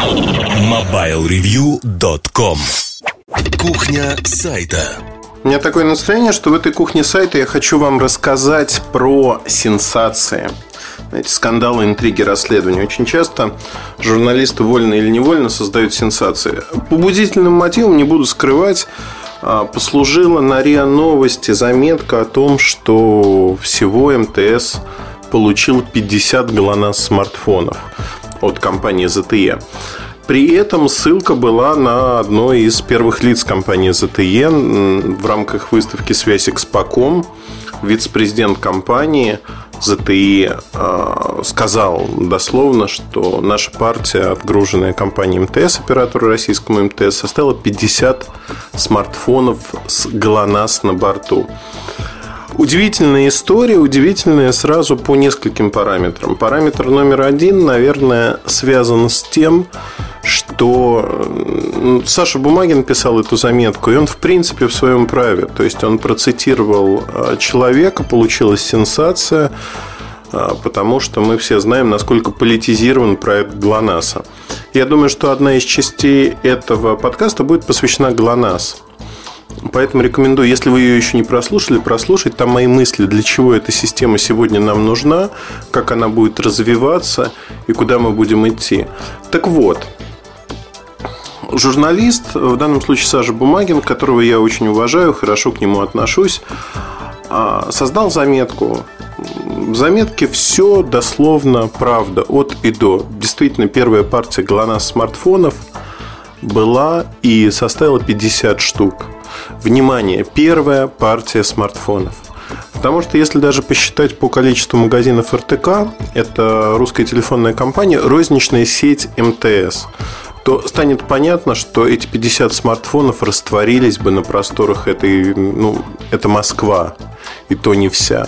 MobileReview.com Кухня сайта у меня такое настроение, что в этой кухне сайта я хочу вам рассказать про сенсации. Знаете, скандалы, интриги, расследования. Очень часто журналисты, вольно или невольно, создают сенсации. Побудительным мотивом, не буду скрывать, а, послужила на РИА Новости заметка о том, что всего МТС получил 50 ГЛОНАСС смартфонов от компании ZTE. При этом ссылка была на одно из первых лиц компании ZTE в рамках выставки «Связь Экспоком». Вице-президент компании ZTE а, сказал дословно, что наша партия, отгруженная компанией МТС, оператору российскому МТС, составила 50 смартфонов с ГЛОНАСС на борту. Удивительная история, удивительная сразу по нескольким параметрам. Параметр номер один, наверное, связан с тем, что Саша Бумагин писал эту заметку, и он, в принципе, в своем праве. То есть он процитировал а, человека, получилась сенсация, а, потому что мы все знаем, насколько политизирован проект ГЛОНАССа. Я думаю, что одна из частей этого подкаста будет посвящена ГЛОНАСС. Поэтому рекомендую, если вы ее еще не прослушали, прослушать там мои мысли, для чего эта система сегодня нам нужна, как она будет развиваться и куда мы будем идти. Так вот, журналист, в данном случае Саша Бумагин, которого я очень уважаю, хорошо к нему отношусь, а, создал заметку. В заметке все дословно правда, от и до. Действительно, первая партия ГЛОНАСС смартфонов была и составила 50 штук. Внимание, первая партия смартфонов. Потому что если даже посчитать по количеству магазинов РТК, это русская телефонная компания, розничная сеть МТС, то станет понятно, что эти 50 смартфонов растворились бы на просторах этой, ну, это Москва, и то не вся.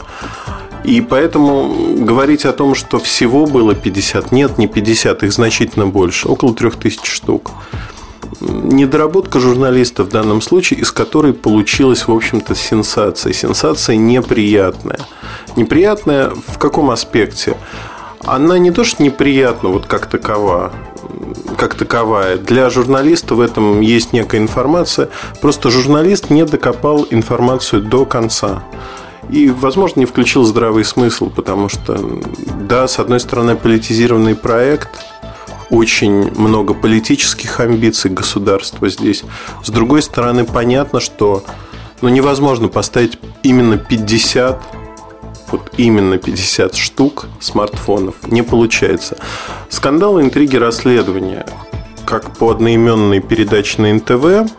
И поэтому говорить о том, что всего было 50, нет, не 50, их значительно больше, около 3000 штук недоработка журналиста в данном случае, из которой получилась, в общем-то, сенсация. Сенсация неприятная. Неприятная в каком аспекте? Она не то, что неприятна вот как такова, как таковая. Для журналиста в этом есть некая информация. Просто журналист не докопал информацию до конца. И, возможно, не включил здравый смысл, потому что, да, с одной стороны, политизированный проект – очень много политических амбиций государства здесь. С другой стороны, понятно, что ну, невозможно поставить именно 50 вот именно 50 штук смартфонов. Не получается. Скандалы, интриги, расследования, как по одноименной передаче на НТВ,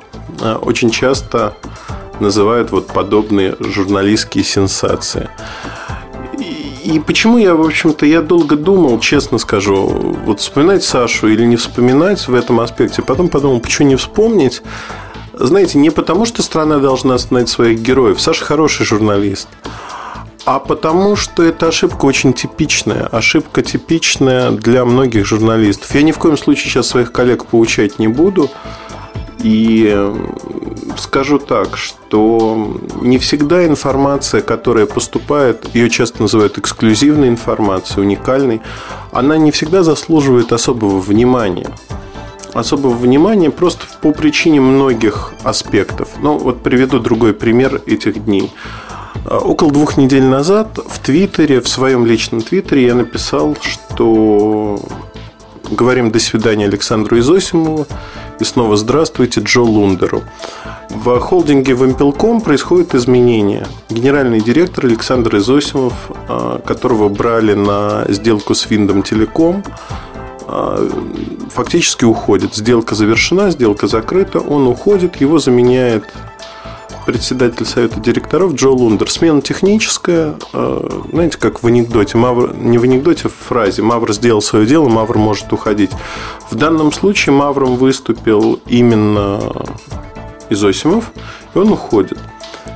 а, очень часто называют вот подобные журналистские сенсации. И почему я, в общем-то, я долго думал, честно скажу, вот вспоминать Сашу или не вспоминать в этом аспекте. Потом подумал, почему не вспомнить. Знаете, не потому, что страна должна остановить своих героев. Саша хороший журналист. А потому, что эта ошибка очень типичная. Ошибка типичная для многих журналистов. Я ни в коем случае сейчас своих коллег поучать не буду. И скажу так, что не всегда информация, которая поступает, ее часто называют эксклюзивной информацией, уникальной, она не всегда заслуживает особого внимания. Особого внимания просто по причине многих аспектов. Ну, вот приведу другой пример этих дней. Около двух недель назад в Твиттере, в своем личном Твиттере я написал, что говорим до свидания Александру Изосимову и снова здравствуйте Джо Лундеру. В холдинге Вимпелком происходят изменения. Генеральный директор Александр Изосимов, а, которого брали на сделку с Виндом Телеком, а, фактически уходит. Сделка завершена, сделка закрыта, он уходит, его заменяет председатель совета директоров Джо Лундер. Смена техническая, э, знаете, как в анекдоте. Мавр, не в анекдоте, а в фразе. Мавр сделал свое дело, Мавр может уходить. В данном случае Мавром выступил именно Изосимов, и он уходит.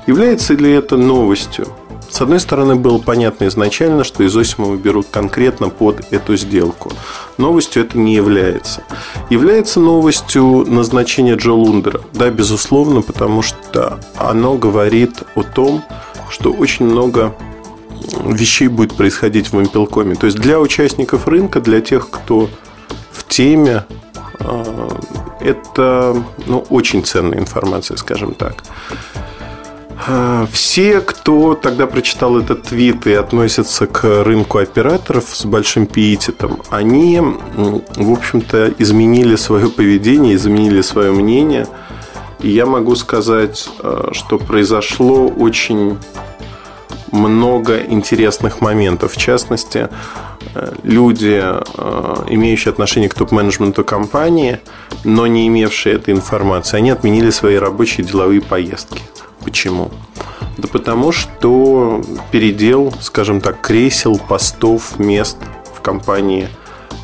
Является ли это новостью? С одной стороны, было понятно изначально, что Изосимова берут конкретно под эту сделку. Новостью это не является. Является новостью назначение Джо Лундера. Да, безусловно, потому что оно говорит о том, что очень много вещей будет происходить в Импелкоме. То есть для участников рынка, для тех, кто в теме, э, это ну, очень ценная информация, скажем так. Э, все, кто тогда прочитал этот твит и относится к рынку операторов с большим пиететом, они, в общем-то, изменили свое поведение, изменили свое мнение. И я могу сказать, э, что произошло очень много интересных моментов. В частности, люди, имеющие отношение к топ-менеджменту компании, но не имевшие этой информации, они отменили свои рабочие деловые поездки. Почему? Да потому что передел, скажем так, кресел, постов, мест в компании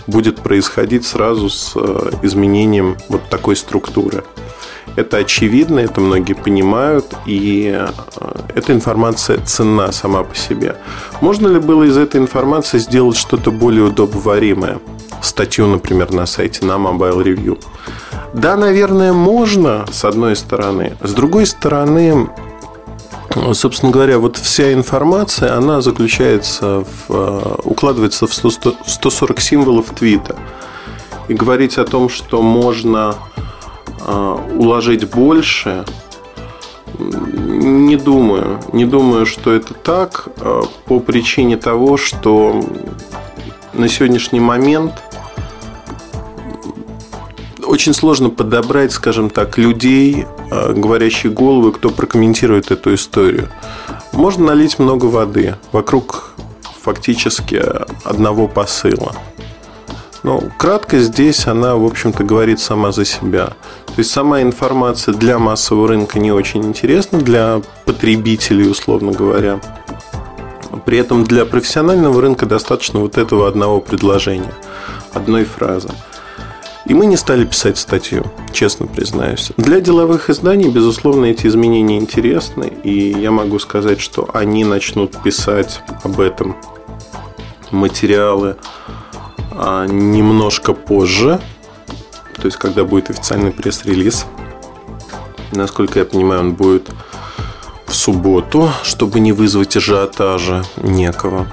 будет происходить сразу с э, изменением вот такой структуры. Это очевидно, это многие понимают, и э, эта информация ценна сама по себе. Можно ли было из этой информации сделать что-то более удобоваримое? Статью, например, на сайте на Mobile Review. Да, наверное, можно, с одной стороны. С другой стороны, собственно говоря, вот вся информация, она заключается в, э, укладывается в, 100, в 140 символов твита. И говорить о том, что можно уложить больше, не думаю. Не думаю, что это так э, по причине того, что на сегодняшний момент – очень сложно подобрать, скажем так, людей, э, говорящие головы, кто прокомментирует эту историю. Можно налить много воды вокруг фактически одного посыла. Но кратко здесь она, в общем-то, говорит сама за себя. То есть сама информация для массового рынка не очень интересна, для потребителей, условно говоря. При этом для профессионального рынка достаточно вот этого одного предложения, одной фразы. И мы не стали писать статью, честно признаюсь. Для деловых изданий, безусловно, эти изменения интересны, и я могу сказать, что они начнут писать об этом материалы немножко позже, то есть когда будет официальный пресс-релиз. Насколько я понимаю, он будет в субботу, чтобы не вызвать ажиотажа некого.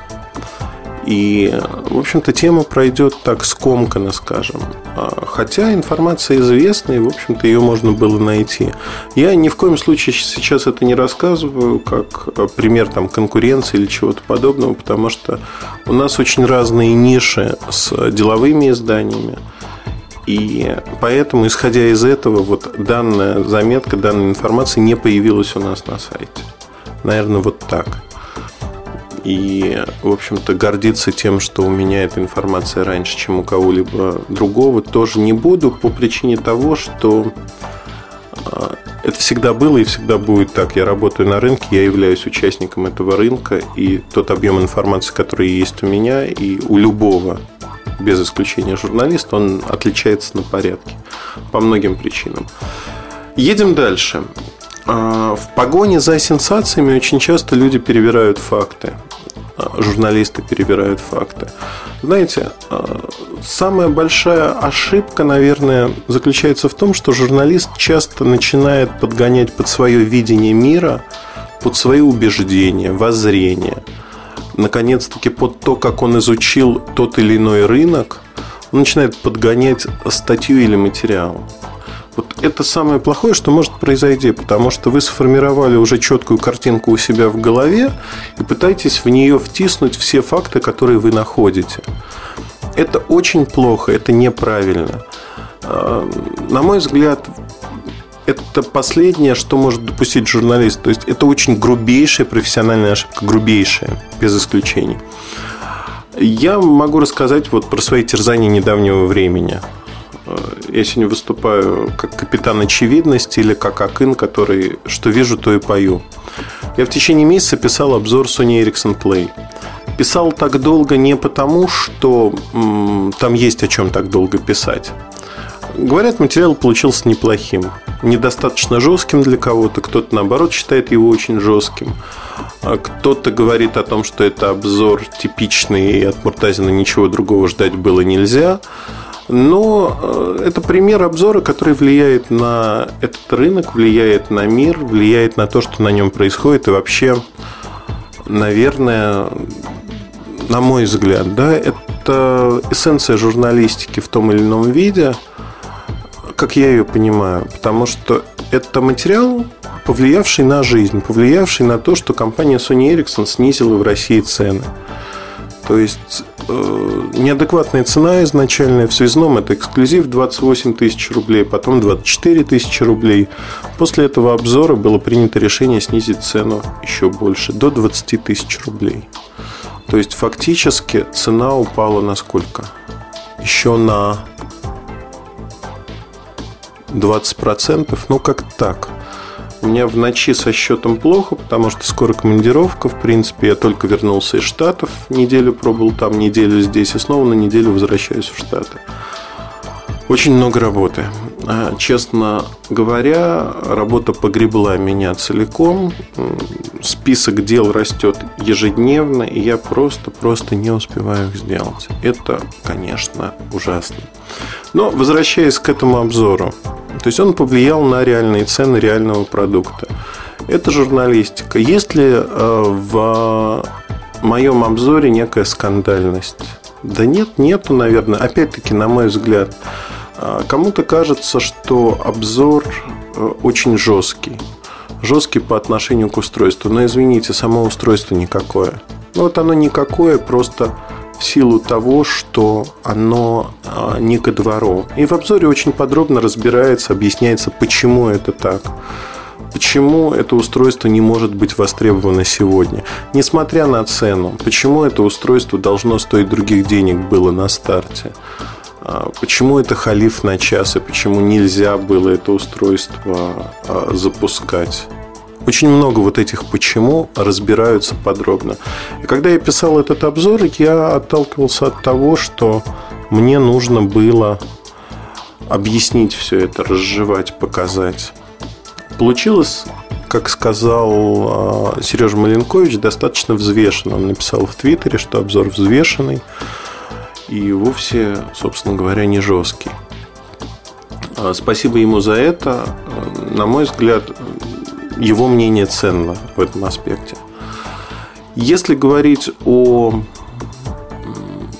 И, в общем-то, тема пройдет так скомканно, скажем. А, хотя информация известна, и, в общем-то, ее можно было найти. Я ни в коем случае сейчас это не рассказываю как а, пример там, конкуренции или чего-то подобного, потому что у нас очень разные ниши с деловыми изданиями. И поэтому, исходя из этого, вот данная заметка, данная информация не появилась у нас на сайте. Наверное, вот так. И, в общем-то, гордиться тем, что у меня эта информация раньше, чем у кого-либо другого, тоже не буду по причине того, что а, это всегда было и всегда будет так. Я работаю на рынке, я являюсь участником этого рынка, и тот объем информации, который есть у меня и у любого, без исключения журналиста, он отличается на порядке по многим причинам. Едем дальше. А, в погоне за сенсациями очень часто люди перебирают факты. А, журналисты перебирают факты. Знаете, а, самая большая ошибка, наверное, заключается в том, что журналист часто начинает подгонять под свое видение мира, под свои убеждения, воззрения. Наконец-таки под то, как он изучил тот или иной рынок, он начинает подгонять статью или материал. Вот это самое плохое, что может произойти, потому что вы сформировали уже четкую картинку у себя в голове и пытаетесь в нее втиснуть все факты, которые вы находите. Это очень плохо, это неправильно. А, на мой взгляд, это последнее, что может допустить журналист. То есть это очень грубейшая профессиональная ошибка, грубейшая, без исключений. Я могу рассказать вот про свои терзания недавнего времени. Э, я сегодня выступаю как капитан очевидности или как Акын, который что вижу, то и пою. Я в течение месяца писал обзор Sony Ericsson Play. Писал так долго не потому, что м, там есть о чем так долго писать. Говорят, материал получился неплохим. Недостаточно жестким для кого-то, кто-то наоборот считает его очень жестким. А кто-то говорит о том, что это обзор типичный, и от Муртазина ничего другого ждать было нельзя. Но э, это пример обзора, который влияет на этот рынок, влияет на мир, влияет на то, что на нем происходит. И вообще, наверное, на мой взгляд, да, это эссенция журналистики в том или ином виде. как я ее понимаю, потому что это материал, повлиявший на жизнь, повлиявший на то, что компания Sony Ericsson снизила в России цены. То есть э, неадекватная цена изначальная в связном это эксклюзив 28 тысяч рублей, потом 24 тысячи рублей. После этого обзора было принято решение снизить цену еще больше, до 20 тысяч рублей. То есть фактически цена упала на сколько? Еще на 20%, ну как так. У меня в ночи со счетом плохо, потому что скоро командировка. В принципе, я только вернулся из Штатов. Неделю пробыл там, неделю здесь. И снова на неделю возвращаюсь в Штаты. Очень много работы. А, честно говоря, работа погребла меня целиком. Список дел растет ежедневно, и я просто-просто не успеваю их сделать. Это, конечно, ужасно. Но возвращаясь к этому обзору, то есть он повлиял на реальные цены реального продукта. Это журналистика. Есть ли э, в моем обзоре некая скандальность? Да нет, нету, наверное. Опять-таки, на мой взгляд, кому-то кажется, что обзор э, очень жесткий. Жесткий по отношению к устройству. Но извините, само устройство никакое. Ну вот оно никакое, просто в силу того, что оно а, не ко двору. И в обзоре очень подробно разбирается, объясняется, почему это так. Почему это устройство не может быть востребовано сегодня? Несмотря на цену, почему это устройство должно стоить других денег было на старте? А, почему это халиф на час и почему нельзя было это устройство а, запускать? Очень много вот этих почему разбираются подробно. И когда я писал этот обзор, я отталкивался от того, что мне нужно было объяснить все это, разжевать, показать. Получилось, как сказал а, Сережа Маленкович, достаточно взвешенно. Он написал в Твиттере, что обзор взвешенный и вовсе, собственно говоря, не жесткий. А, спасибо ему за это. На мой взгляд, его мнение ценно в этом аспекте. Если говорить о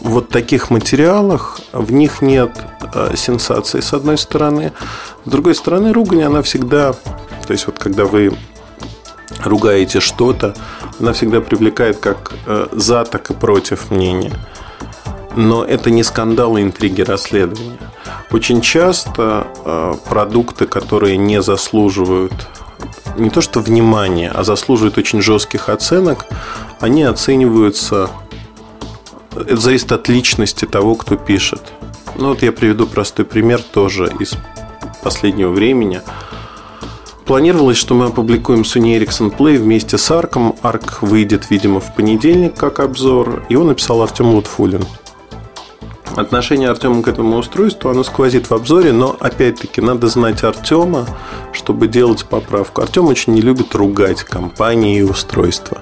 вот таких материалах, в них нет э, сенсации с одной стороны. С другой стороны, ругань, она всегда... То есть, вот когда вы ругаете что-то, она всегда привлекает как за, так и против мнения. Но это не скандалы, интриги, расследования. Очень часто э, продукты, которые не заслуживают не то что внимание, а заслуживают очень жестких оценок, они оцениваются... Это зависит от личности того, кто пишет. Ну вот я приведу простой пример тоже из последнего времени. Планировалось, что мы опубликуем Sony Ericsson Play вместе с Арком. Арк выйдет, видимо, в понедельник как обзор. Его написал Артем Лутфулин. Отношение Артема к этому устройству, оно сквозит в обзоре, но опять-таки надо знать Артема, чтобы делать поправку. Артем очень не любит ругать компании и устройства.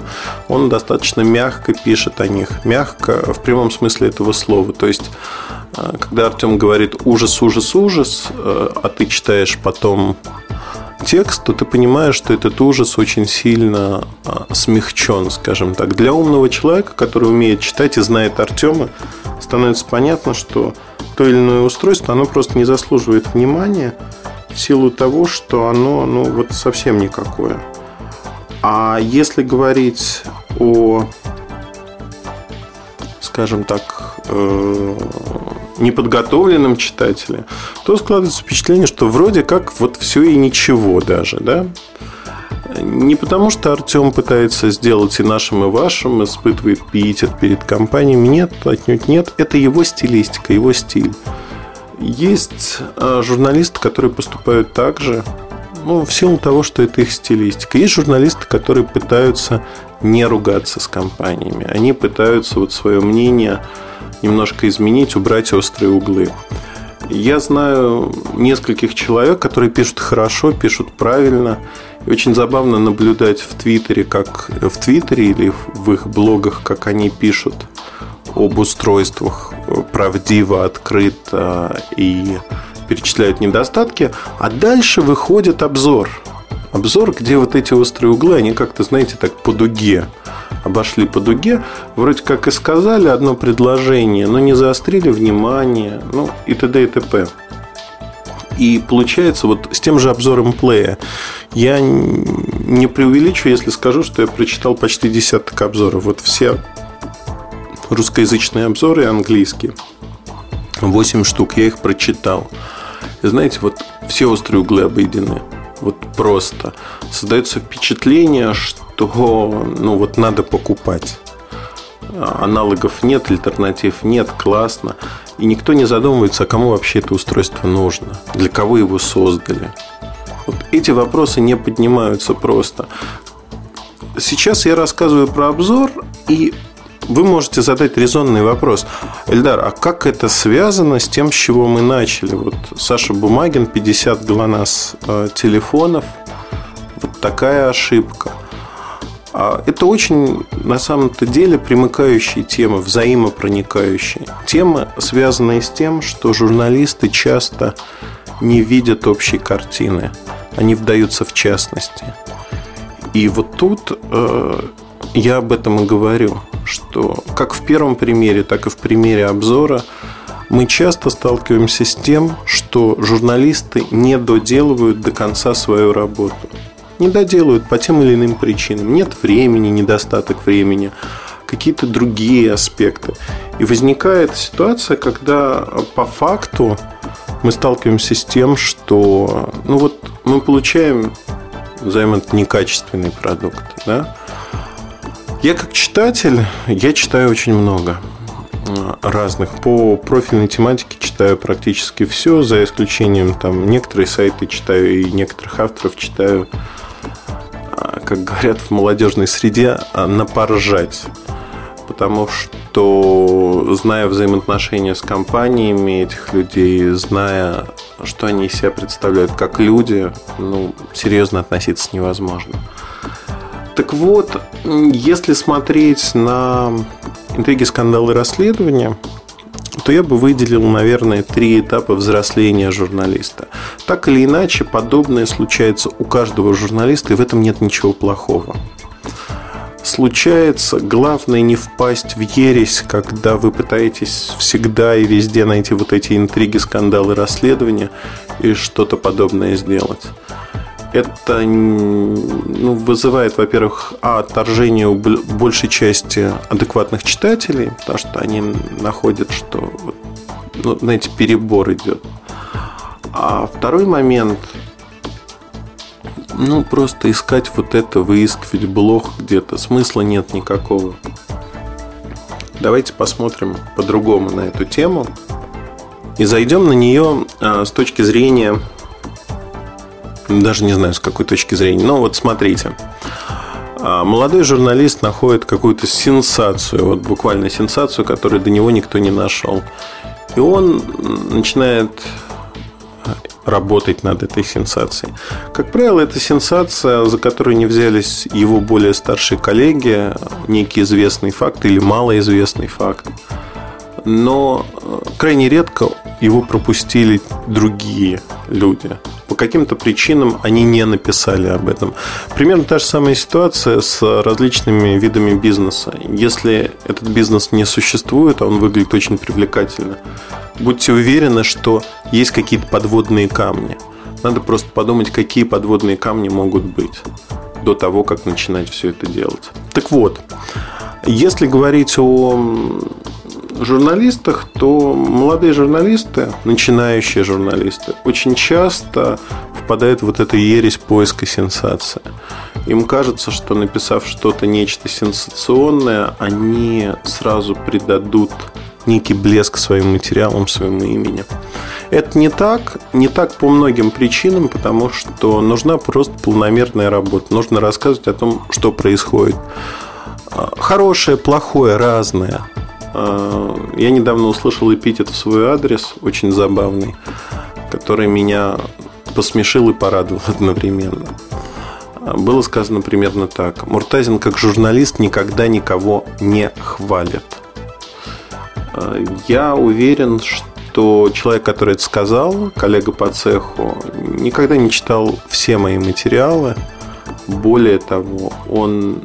Он достаточно мягко пишет о них. Мягко в прямом смысле этого слова. То есть, э, когда Артем говорит ужас, ужас, ужас, э, а ты читаешь потом текст, то ты понимаешь, что этот ужас очень сильно а, смягчен, скажем так. Для умного человека, который умеет читать и знает Артема, становится понятно, что то или иное устройство, оно просто не заслуживает внимания в силу того, что оно ну, вот совсем никакое. А если говорить о, скажем так, э, неподготовленном читателе, то складывается впечатление, что вроде как вот все и ничего даже, да? Не потому, что Артем пытается сделать и нашим, и вашим, испытывает пиетет перед компаниями. Нет, отнюдь нет. Это его стилистика, его стиль. Есть а, журналисты, которые поступают так же, ну, в силу того, что это их стилистика. Есть журналисты, которые пытаются не ругаться с компаниями. Они пытаются вот свое мнение немножко изменить, убрать острые углы. Я знаю нескольких человек, которые пишут хорошо, пишут правильно. И очень забавно наблюдать в Твиттере, как в Твиттере или в их блогах, как они пишут об устройствах правдиво, открыто и перечисляют недостатки, а дальше выходит обзор. Обзор, где вот эти острые углы, они как-то, знаете, так по дуге обошли по дуге, вроде как и сказали одно предложение, но не заострили внимание, ну и т.д. и т.п. И получается, вот с тем же обзором плея, я не преувеличу, если скажу, что я прочитал почти десяток обзоров. Вот все русскоязычные обзоры английские, 8 штук, я их прочитал. И знаете, вот все острые углы обойдены. Вот просто. Создается впечатление, что ну вот надо покупать. Аналогов нет, альтернатив нет, классно. И никто не задумывается, а кому вообще это устройство нужно, для кого его создали. Вот эти вопросы не поднимаются просто. Сейчас я рассказываю про обзор, и вы можете задать резонный вопрос. Эльдар, а как это связано с тем, с чего мы начали? Вот Саша Бумагин, 50 ГЛОНАСС э, телефонов. Вот такая ошибка. А это очень, на самом-то деле, примыкающие темы, взаимопроникающие. Темы, связанные с тем, что журналисты часто не видят общей картины. Они вдаются в частности. И вот тут э, я об этом и говорю, что как в первом примере, так и в примере обзора мы часто сталкиваемся с тем, что журналисты не доделывают до конца свою работу. Не доделывают по тем или иным причинам. Нет времени, недостаток времени, какие-то другие аспекты. И возникает ситуация, когда по факту мы сталкиваемся с тем, что ну вот мы получаем назовем некачественный продукт, да, я как читатель, я читаю очень много разных. По профильной тематике читаю практически все, за исключением там некоторые сайты читаю и некоторых авторов читаю, а, как говорят в молодежной среде, а, на поржать. Потому что, зная взаимоотношения с компаниями этих людей, зная, что они из себя представляют как люди, ну, серьезно относиться невозможно. Так вот, если смотреть на интриги, скандалы, расследования, то я бы выделил, наверное, три этапа взросления журналиста. Так или иначе, подобное случается у каждого журналиста, и в этом нет ничего плохого. Случается, главное не впасть в ересь, когда вы пытаетесь всегда и везде найти вот эти интриги, скандалы, расследования и что-то подобное сделать это ну, вызывает, во-первых, а, отторжение у большей части адекватных читателей, потому что они находят, что, ну, знаете, перебор идет. А второй момент, ну, просто искать вот это, выискивать блог где-то, смысла нет никакого. Давайте посмотрим по-другому на эту тему и зайдем на нее а, с точки зрения даже не знаю, с какой точки зрения. Но вот смотрите. А, молодой журналист находит какую-то сенсацию, вот буквально сенсацию, которую до него никто не нашел. И он начинает работать над этой сенсацией. Как правило, это сенсация, за которую не взялись его более старшие коллеги, некий известный факт или малоизвестный факт. Но э, крайне редко его пропустили другие люди. По каким-то причинам они не написали об этом. Примерно та же самая ситуация с различными видами бизнеса. Если этот бизнес не существует, а он выглядит очень привлекательно, будьте уверены, что есть какие-то подводные камни. Надо просто подумать, какие подводные камни могут быть до того, как начинать все это делать. Так вот, если говорить о журналистах, то молодые журналисты, начинающие журналисты, очень часто впадают в вот эту ересь поиска сенсации. Им кажется, что написав что-то нечто сенсационное, они сразу придадут некий блеск своим материалам, своему имени. Это не так, не так по многим причинам, потому что нужна просто полномерная работа. Нужно рассказывать о том, что происходит. Хорошее, плохое, разное. А, я недавно услышал эпитет в свой адрес, очень забавный, который меня посмешил и порадовал одновременно. А, было сказано примерно так. Муртазин как журналист никогда никого не хвалит. А, я уверен, что человек, который это сказал, коллега по цеху, никогда не читал все мои материалы. Более того, он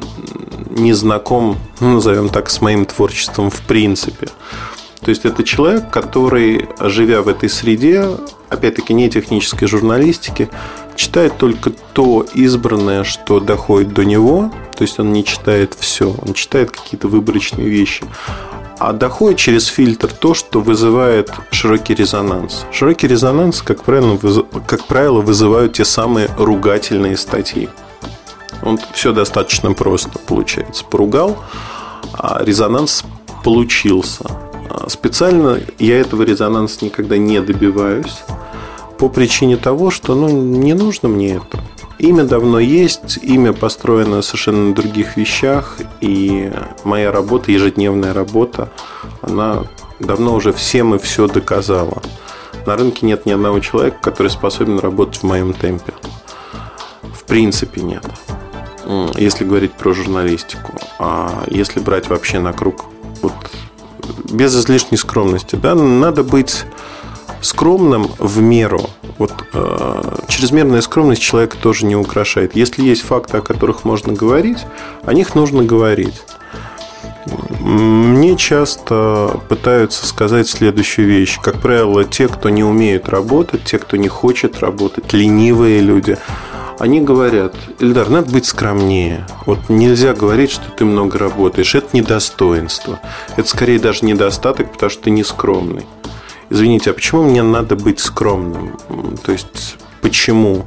не знаком, ну, назовем так, с моим творчеством в принципе. То есть это человек, который, живя в этой среде, опять-таки не технической журналистики, читает только то избранное, что доходит до него. То есть он не читает все, он читает какие-то выборочные вещи. А доходит через фильтр то, что вызывает широкий резонанс. Широкий резонанс, как правило, как правило вызывают те самые ругательные статьи. Он все достаточно просто получается. Поругал, а резонанс получился. А специально я этого резонанса никогда не добиваюсь по причине того, что ну, не нужно мне это. Имя давно есть, имя построено совершенно на других вещах, и моя работа, ежедневная работа, она давно уже всем и все доказала. На рынке нет ни одного человека, который способен работать в моем темпе. В принципе нет. Если говорить про журналистику. А если брать вообще на круг вот, без излишней скромности, да, надо быть скромным в меру. Вот э, чрезмерная скромность человека тоже не украшает. Если есть факты, о которых можно говорить, о них нужно говорить. Мне часто пытаются сказать следующую вещь. Как правило, те, кто не умеют работать, те, кто не хочет работать, ленивые люди, они говорят, Эльдар, надо быть скромнее. Вот нельзя говорить, что ты много работаешь. Это недостоинство. Это скорее даже недостаток, потому что ты не скромный извините, а почему мне надо быть скромным? То есть, почему?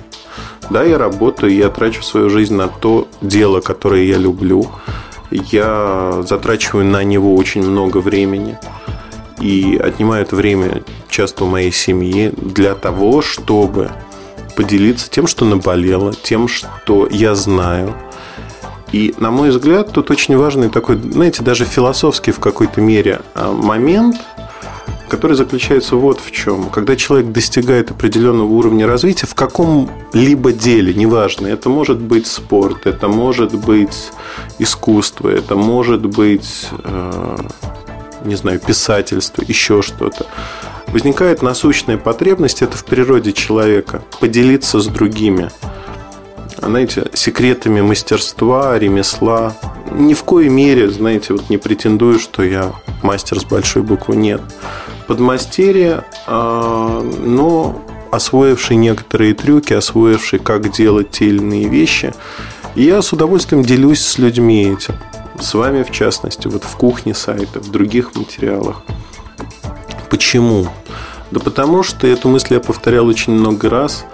Да, я работаю, я трачу свою жизнь на то дело, которое я люблю. Я затрачиваю на него очень много времени. И отнимаю это время часто у моей семьи для того, чтобы поделиться тем, что наболело, тем, что я знаю. И, на мой взгляд, тут очень важный такой, знаете, даже философский в какой-то мере а, момент – который заключается вот в чем. Когда человек достигает определенного уровня развития в каком-либо деле, неважно, это может быть спорт, это может быть искусство, это может быть, э, не знаю, писательство, еще что-то. Возникает насущная потребность, это в природе человека, поделиться с другими знаете, секретами мастерства, ремесла. Ни в коей мере, знаете, вот не претендую, что я мастер с большой буквы. Нет подмастерье, а, но освоивший некоторые трюки, освоивший, как делать те или иные вещи. И я с удовольствием делюсь с людьми этим. С вами, в частности, вот в кухне сайта, в других материалах. Почему? Да потому что эту мысль я повторял очень много раз.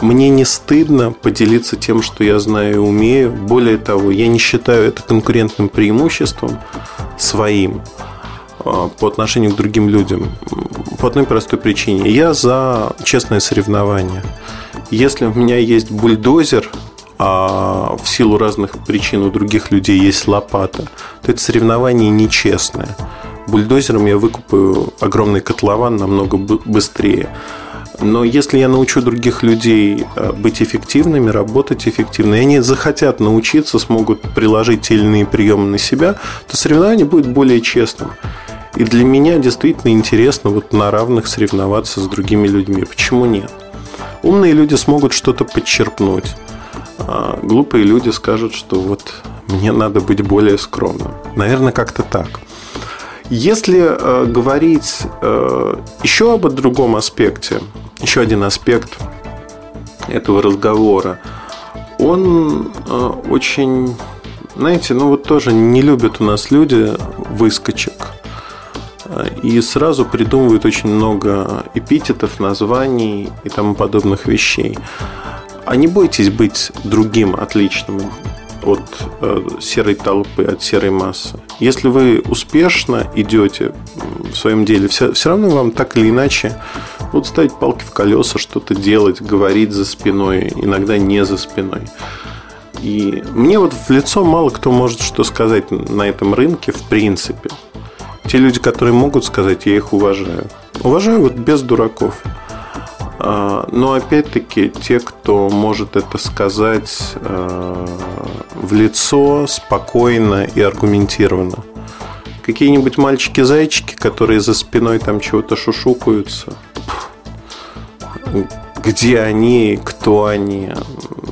Мне не стыдно поделиться тем, что я знаю и умею. Более того, я не считаю это конкурентным преимуществом своим. А, по отношению к другим людям? По одной простой причине. Я за честное соревнование. Если у меня есть бульдозер, а в силу разных причин у других людей есть лопата, то это соревнование нечестное. Бульдозером я выкупаю огромный котлован намного быстрее. Но если я научу других людей э, быть эффективными, работать эффективно, и они захотят научиться, смогут приложить те или иные приемы на себя, то соревнование будет более честным. И для меня действительно интересно вот на равных соревноваться с другими людьми. Почему нет? Умные люди смогут что-то подчерпнуть. А глупые люди скажут, что вот мне надо быть более скромным. Наверное, как-то так. Если э, говорить э, еще об другом аспекте, еще один аспект этого разговора, он э, очень, знаете, ну вот тоже не любят у нас люди выскочек и сразу придумывают очень много эпитетов, названий и тому подобных вещей. А не бойтесь быть другим, отличным от э, серой толпы, от серой массы. Если вы успешно идете в своем деле, все, все равно вам так или иначе будут ставить палки в колеса, что-то делать, говорить за спиной, иногда не за спиной. И мне вот в лицо мало кто может что сказать на этом рынке в принципе. Те люди, которые могут сказать, я их уважаю. Уважаю вот без дураков. А, но опять-таки те, кто может это сказать а, в лицо, спокойно и аргументированно. Какие-нибудь мальчики-зайчики, которые за спиной там чего-то шушукаются. Где они, кто они,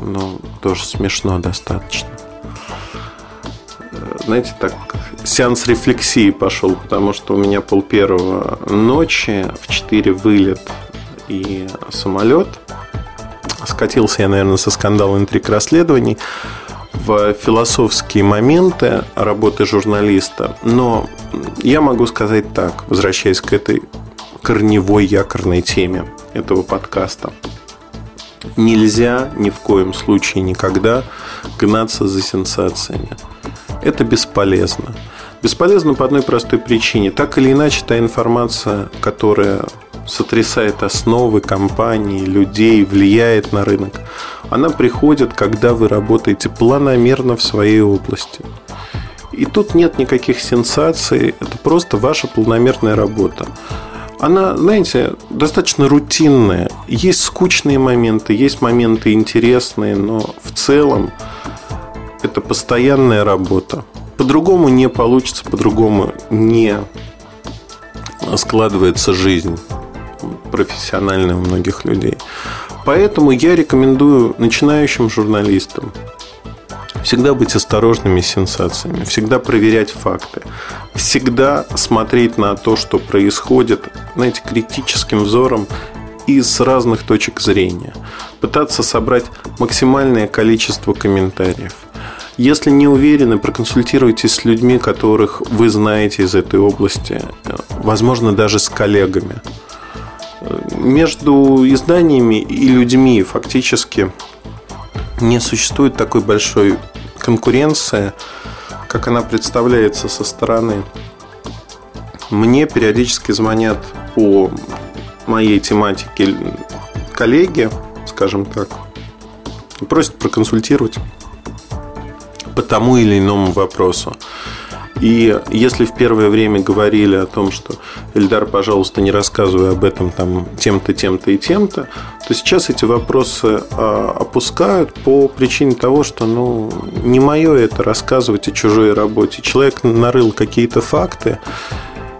ну, тоже смешно достаточно. Знаете, так сеанс рефлексии пошел, потому что у меня пол первого ночи, в 4 вылет и самолет. Скатился я, наверное, со скандала интриг расследований в философские моменты работы журналиста. Но я могу сказать так, возвращаясь к этой корневой якорной теме этого подкаста. Нельзя ни в коем случае никогда гнаться за сенсациями. Это бесполезно. Бесполезно по одной простой причине. Так или иначе, та информация, которая сотрясает основы компании, людей, влияет на рынок, она приходит, когда вы работаете планомерно в своей области. И тут нет никаких сенсаций, это просто ваша планомерная работа. Она, знаете, достаточно рутинная. Есть скучные моменты, есть моменты интересные, но в целом это постоянная работа. По-другому не получится, по-другому не складывается жизнь профессиональная у многих людей. Поэтому я рекомендую начинающим журналистам всегда быть осторожными с сенсациями, всегда проверять факты, всегда смотреть на то, что происходит, знаете, критическим взором и с разных точек зрения. Пытаться собрать максимальное количество комментариев. Если не уверены, проконсультируйтесь с людьми, которых вы знаете из этой области, возможно, даже с коллегами. Между изданиями и людьми фактически не существует такой большой конкуренции, как она представляется со стороны. Мне периодически звонят по моей тематике коллеги, скажем так, просят проконсультировать по тому или иному вопросу. И если в первое время говорили о том, что Эльдар, пожалуйста, не рассказывай об этом там тем-то, тем-то и тем-то, то сейчас эти вопросы а, опускают по причине того, что ну, не мое это рассказывать о чужой работе. Человек нарыл какие-то факты,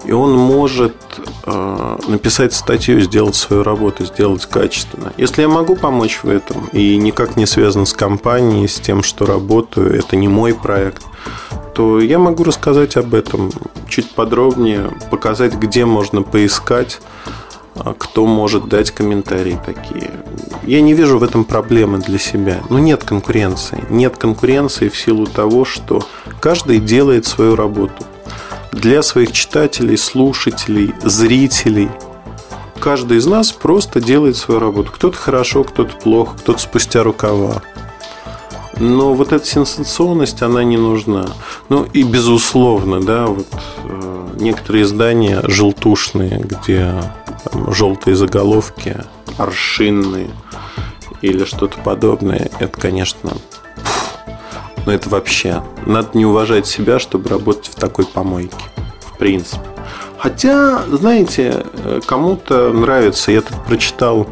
и он может э, написать статью, сделать свою работу, сделать качественно. Если я могу помочь в этом и никак не связан с компанией, с тем, что работаю, это не мой проект, то я могу рассказать об этом чуть подробнее, показать, где можно поискать, а, кто может дать комментарии такие. Я не вижу в этом проблемы для себя. Но нет конкуренции. Нет конкуренции в силу того, что каждый делает свою работу. Для своих читателей, слушателей, зрителей. Каждый из нас просто делает свою работу. Кто-то хорошо, кто-то плохо, кто-то спустя рукава. Но вот эта сенсационность, она не нужна. Ну и безусловно, да, вот э, некоторые издания желтушные, где там, желтые заголовки, аршинные или что-то подобное, это, конечно, но ну, это вообще. Надо не уважать себя, чтобы работать в такой помойке. В принципе. Хотя, знаете, э, кому-то нравится. Я тут прочитал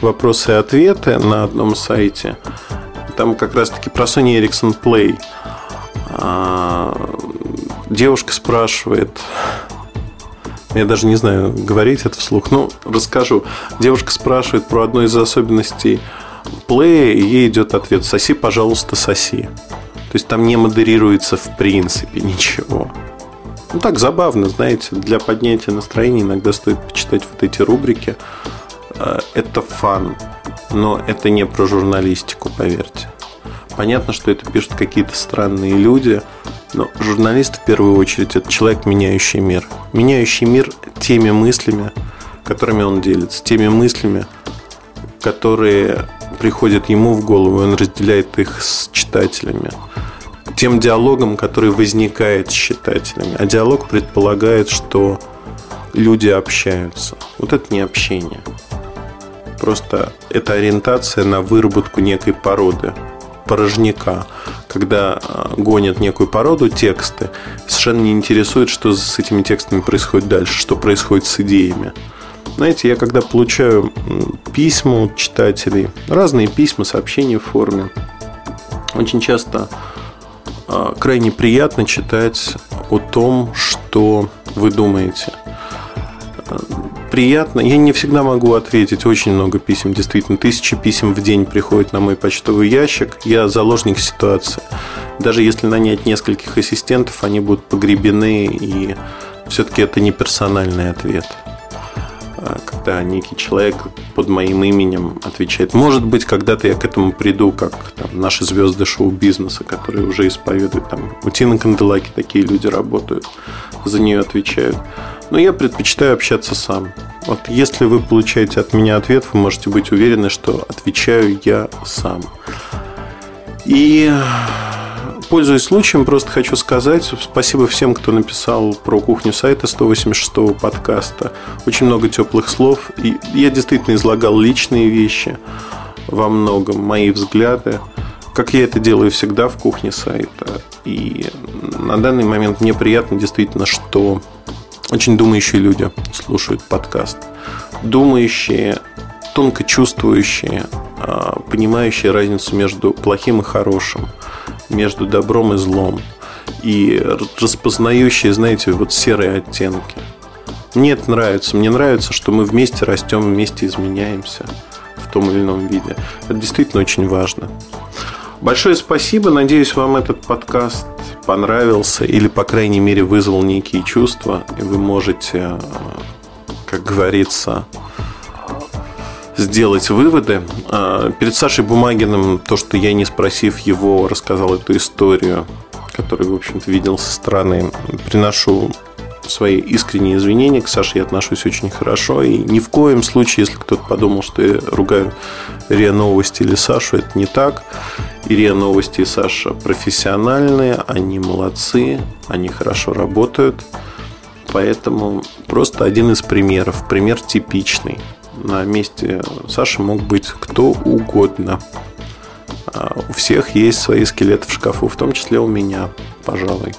вопросы и ответы на одном сайте. Там как раз-таки про Sony Ericsson Play. А, девушка спрашивает, я даже не знаю, говорить это вслух, но расскажу. Девушка спрашивает про одну из особенностей Play, и ей идет ответ «Соси, пожалуйста, соси». То есть там не модерируется в принципе ничего. Ну так забавно, знаете, для поднятия настроения иногда стоит почитать вот эти рубрики. Э, это фан но это не про журналистику, поверьте. Понятно, что это пишут какие-то странные люди, но журналист в первую очередь это человек, меняющий мир. Меняющий мир теми мыслями, которыми он делится, теми мыслями, которые приходят ему в голову, и он разделяет их с читателями. Тем диалогом, который возникает с читателями. А диалог предполагает, что люди общаются. Вот это не общение. Просто это ориентация на выработку некой породы, порожняка. Когда а, гонят некую породу тексты, совершенно не интересует, что с этими текстами происходит дальше, что происходит с идеями. Знаете, я когда получаю письма от читателей, разные письма, сообщения в форме, очень часто а, крайне приятно читать о том, что вы думаете приятно. Я не всегда могу ответить. Очень много писем, действительно. Тысячи писем в день приходят на мой почтовый ящик. Я заложник ситуации. Даже если нанять нескольких ассистентов, они будут погребены, и все-таки это не персональный ответ когда некий человек под моим именем отвечает. Может быть, когда-то я к этому приду, как там, наши звезды шоу-бизнеса, которые уже исповедуют. Там, у Тины Канделаки такие люди работают, за нее отвечают. Но я предпочитаю общаться сам. Вот если вы получаете от меня ответ, вы можете быть уверены, что отвечаю я сам. И пользуясь случаем, просто хочу сказать спасибо всем, кто написал про кухню сайта 186-го подкаста. Очень много теплых слов. И я действительно излагал личные вещи во многом, мои взгляды, как я это делаю всегда в кухне сайта. И на данный момент мне приятно действительно, что очень думающие люди слушают подкаст. Думающие, тонко чувствующие, а, понимающие разницу между плохим и хорошим, между добром и злом. И распознающие, знаете, вот серые оттенки. Мне это нравится. Мне нравится, что мы вместе растем, вместе изменяемся в том или ином виде. Это действительно очень важно. Большое спасибо. Надеюсь, вам этот подкаст понравился или, по крайней мере, вызвал некие чувства. И вы можете, как говорится, сделать выводы. А, перед Сашей Бумагиным то, что я, не спросив его, рассказал эту историю, которую, в общем-то, видел со стороны, приношу свои искренние извинения. К Саше я отношусь очень хорошо. И ни в коем случае, если кто-то подумал, что я ругаю РИА Новости или Сашу, это не так. И РИА Новости и Саша профессиональные, они молодцы, они хорошо работают. Поэтому просто один из примеров. Пример типичный. На месте Саши мог быть кто угодно. А у всех есть свои скелеты в шкафу, в том числе у меня, пожалуй.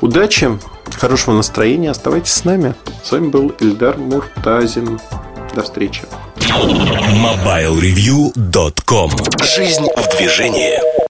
Удачи, хорошего настроения, оставайтесь с нами. С вами был Ильдар Муртазин. До встречи. MobileReview.com Жизнь в движении.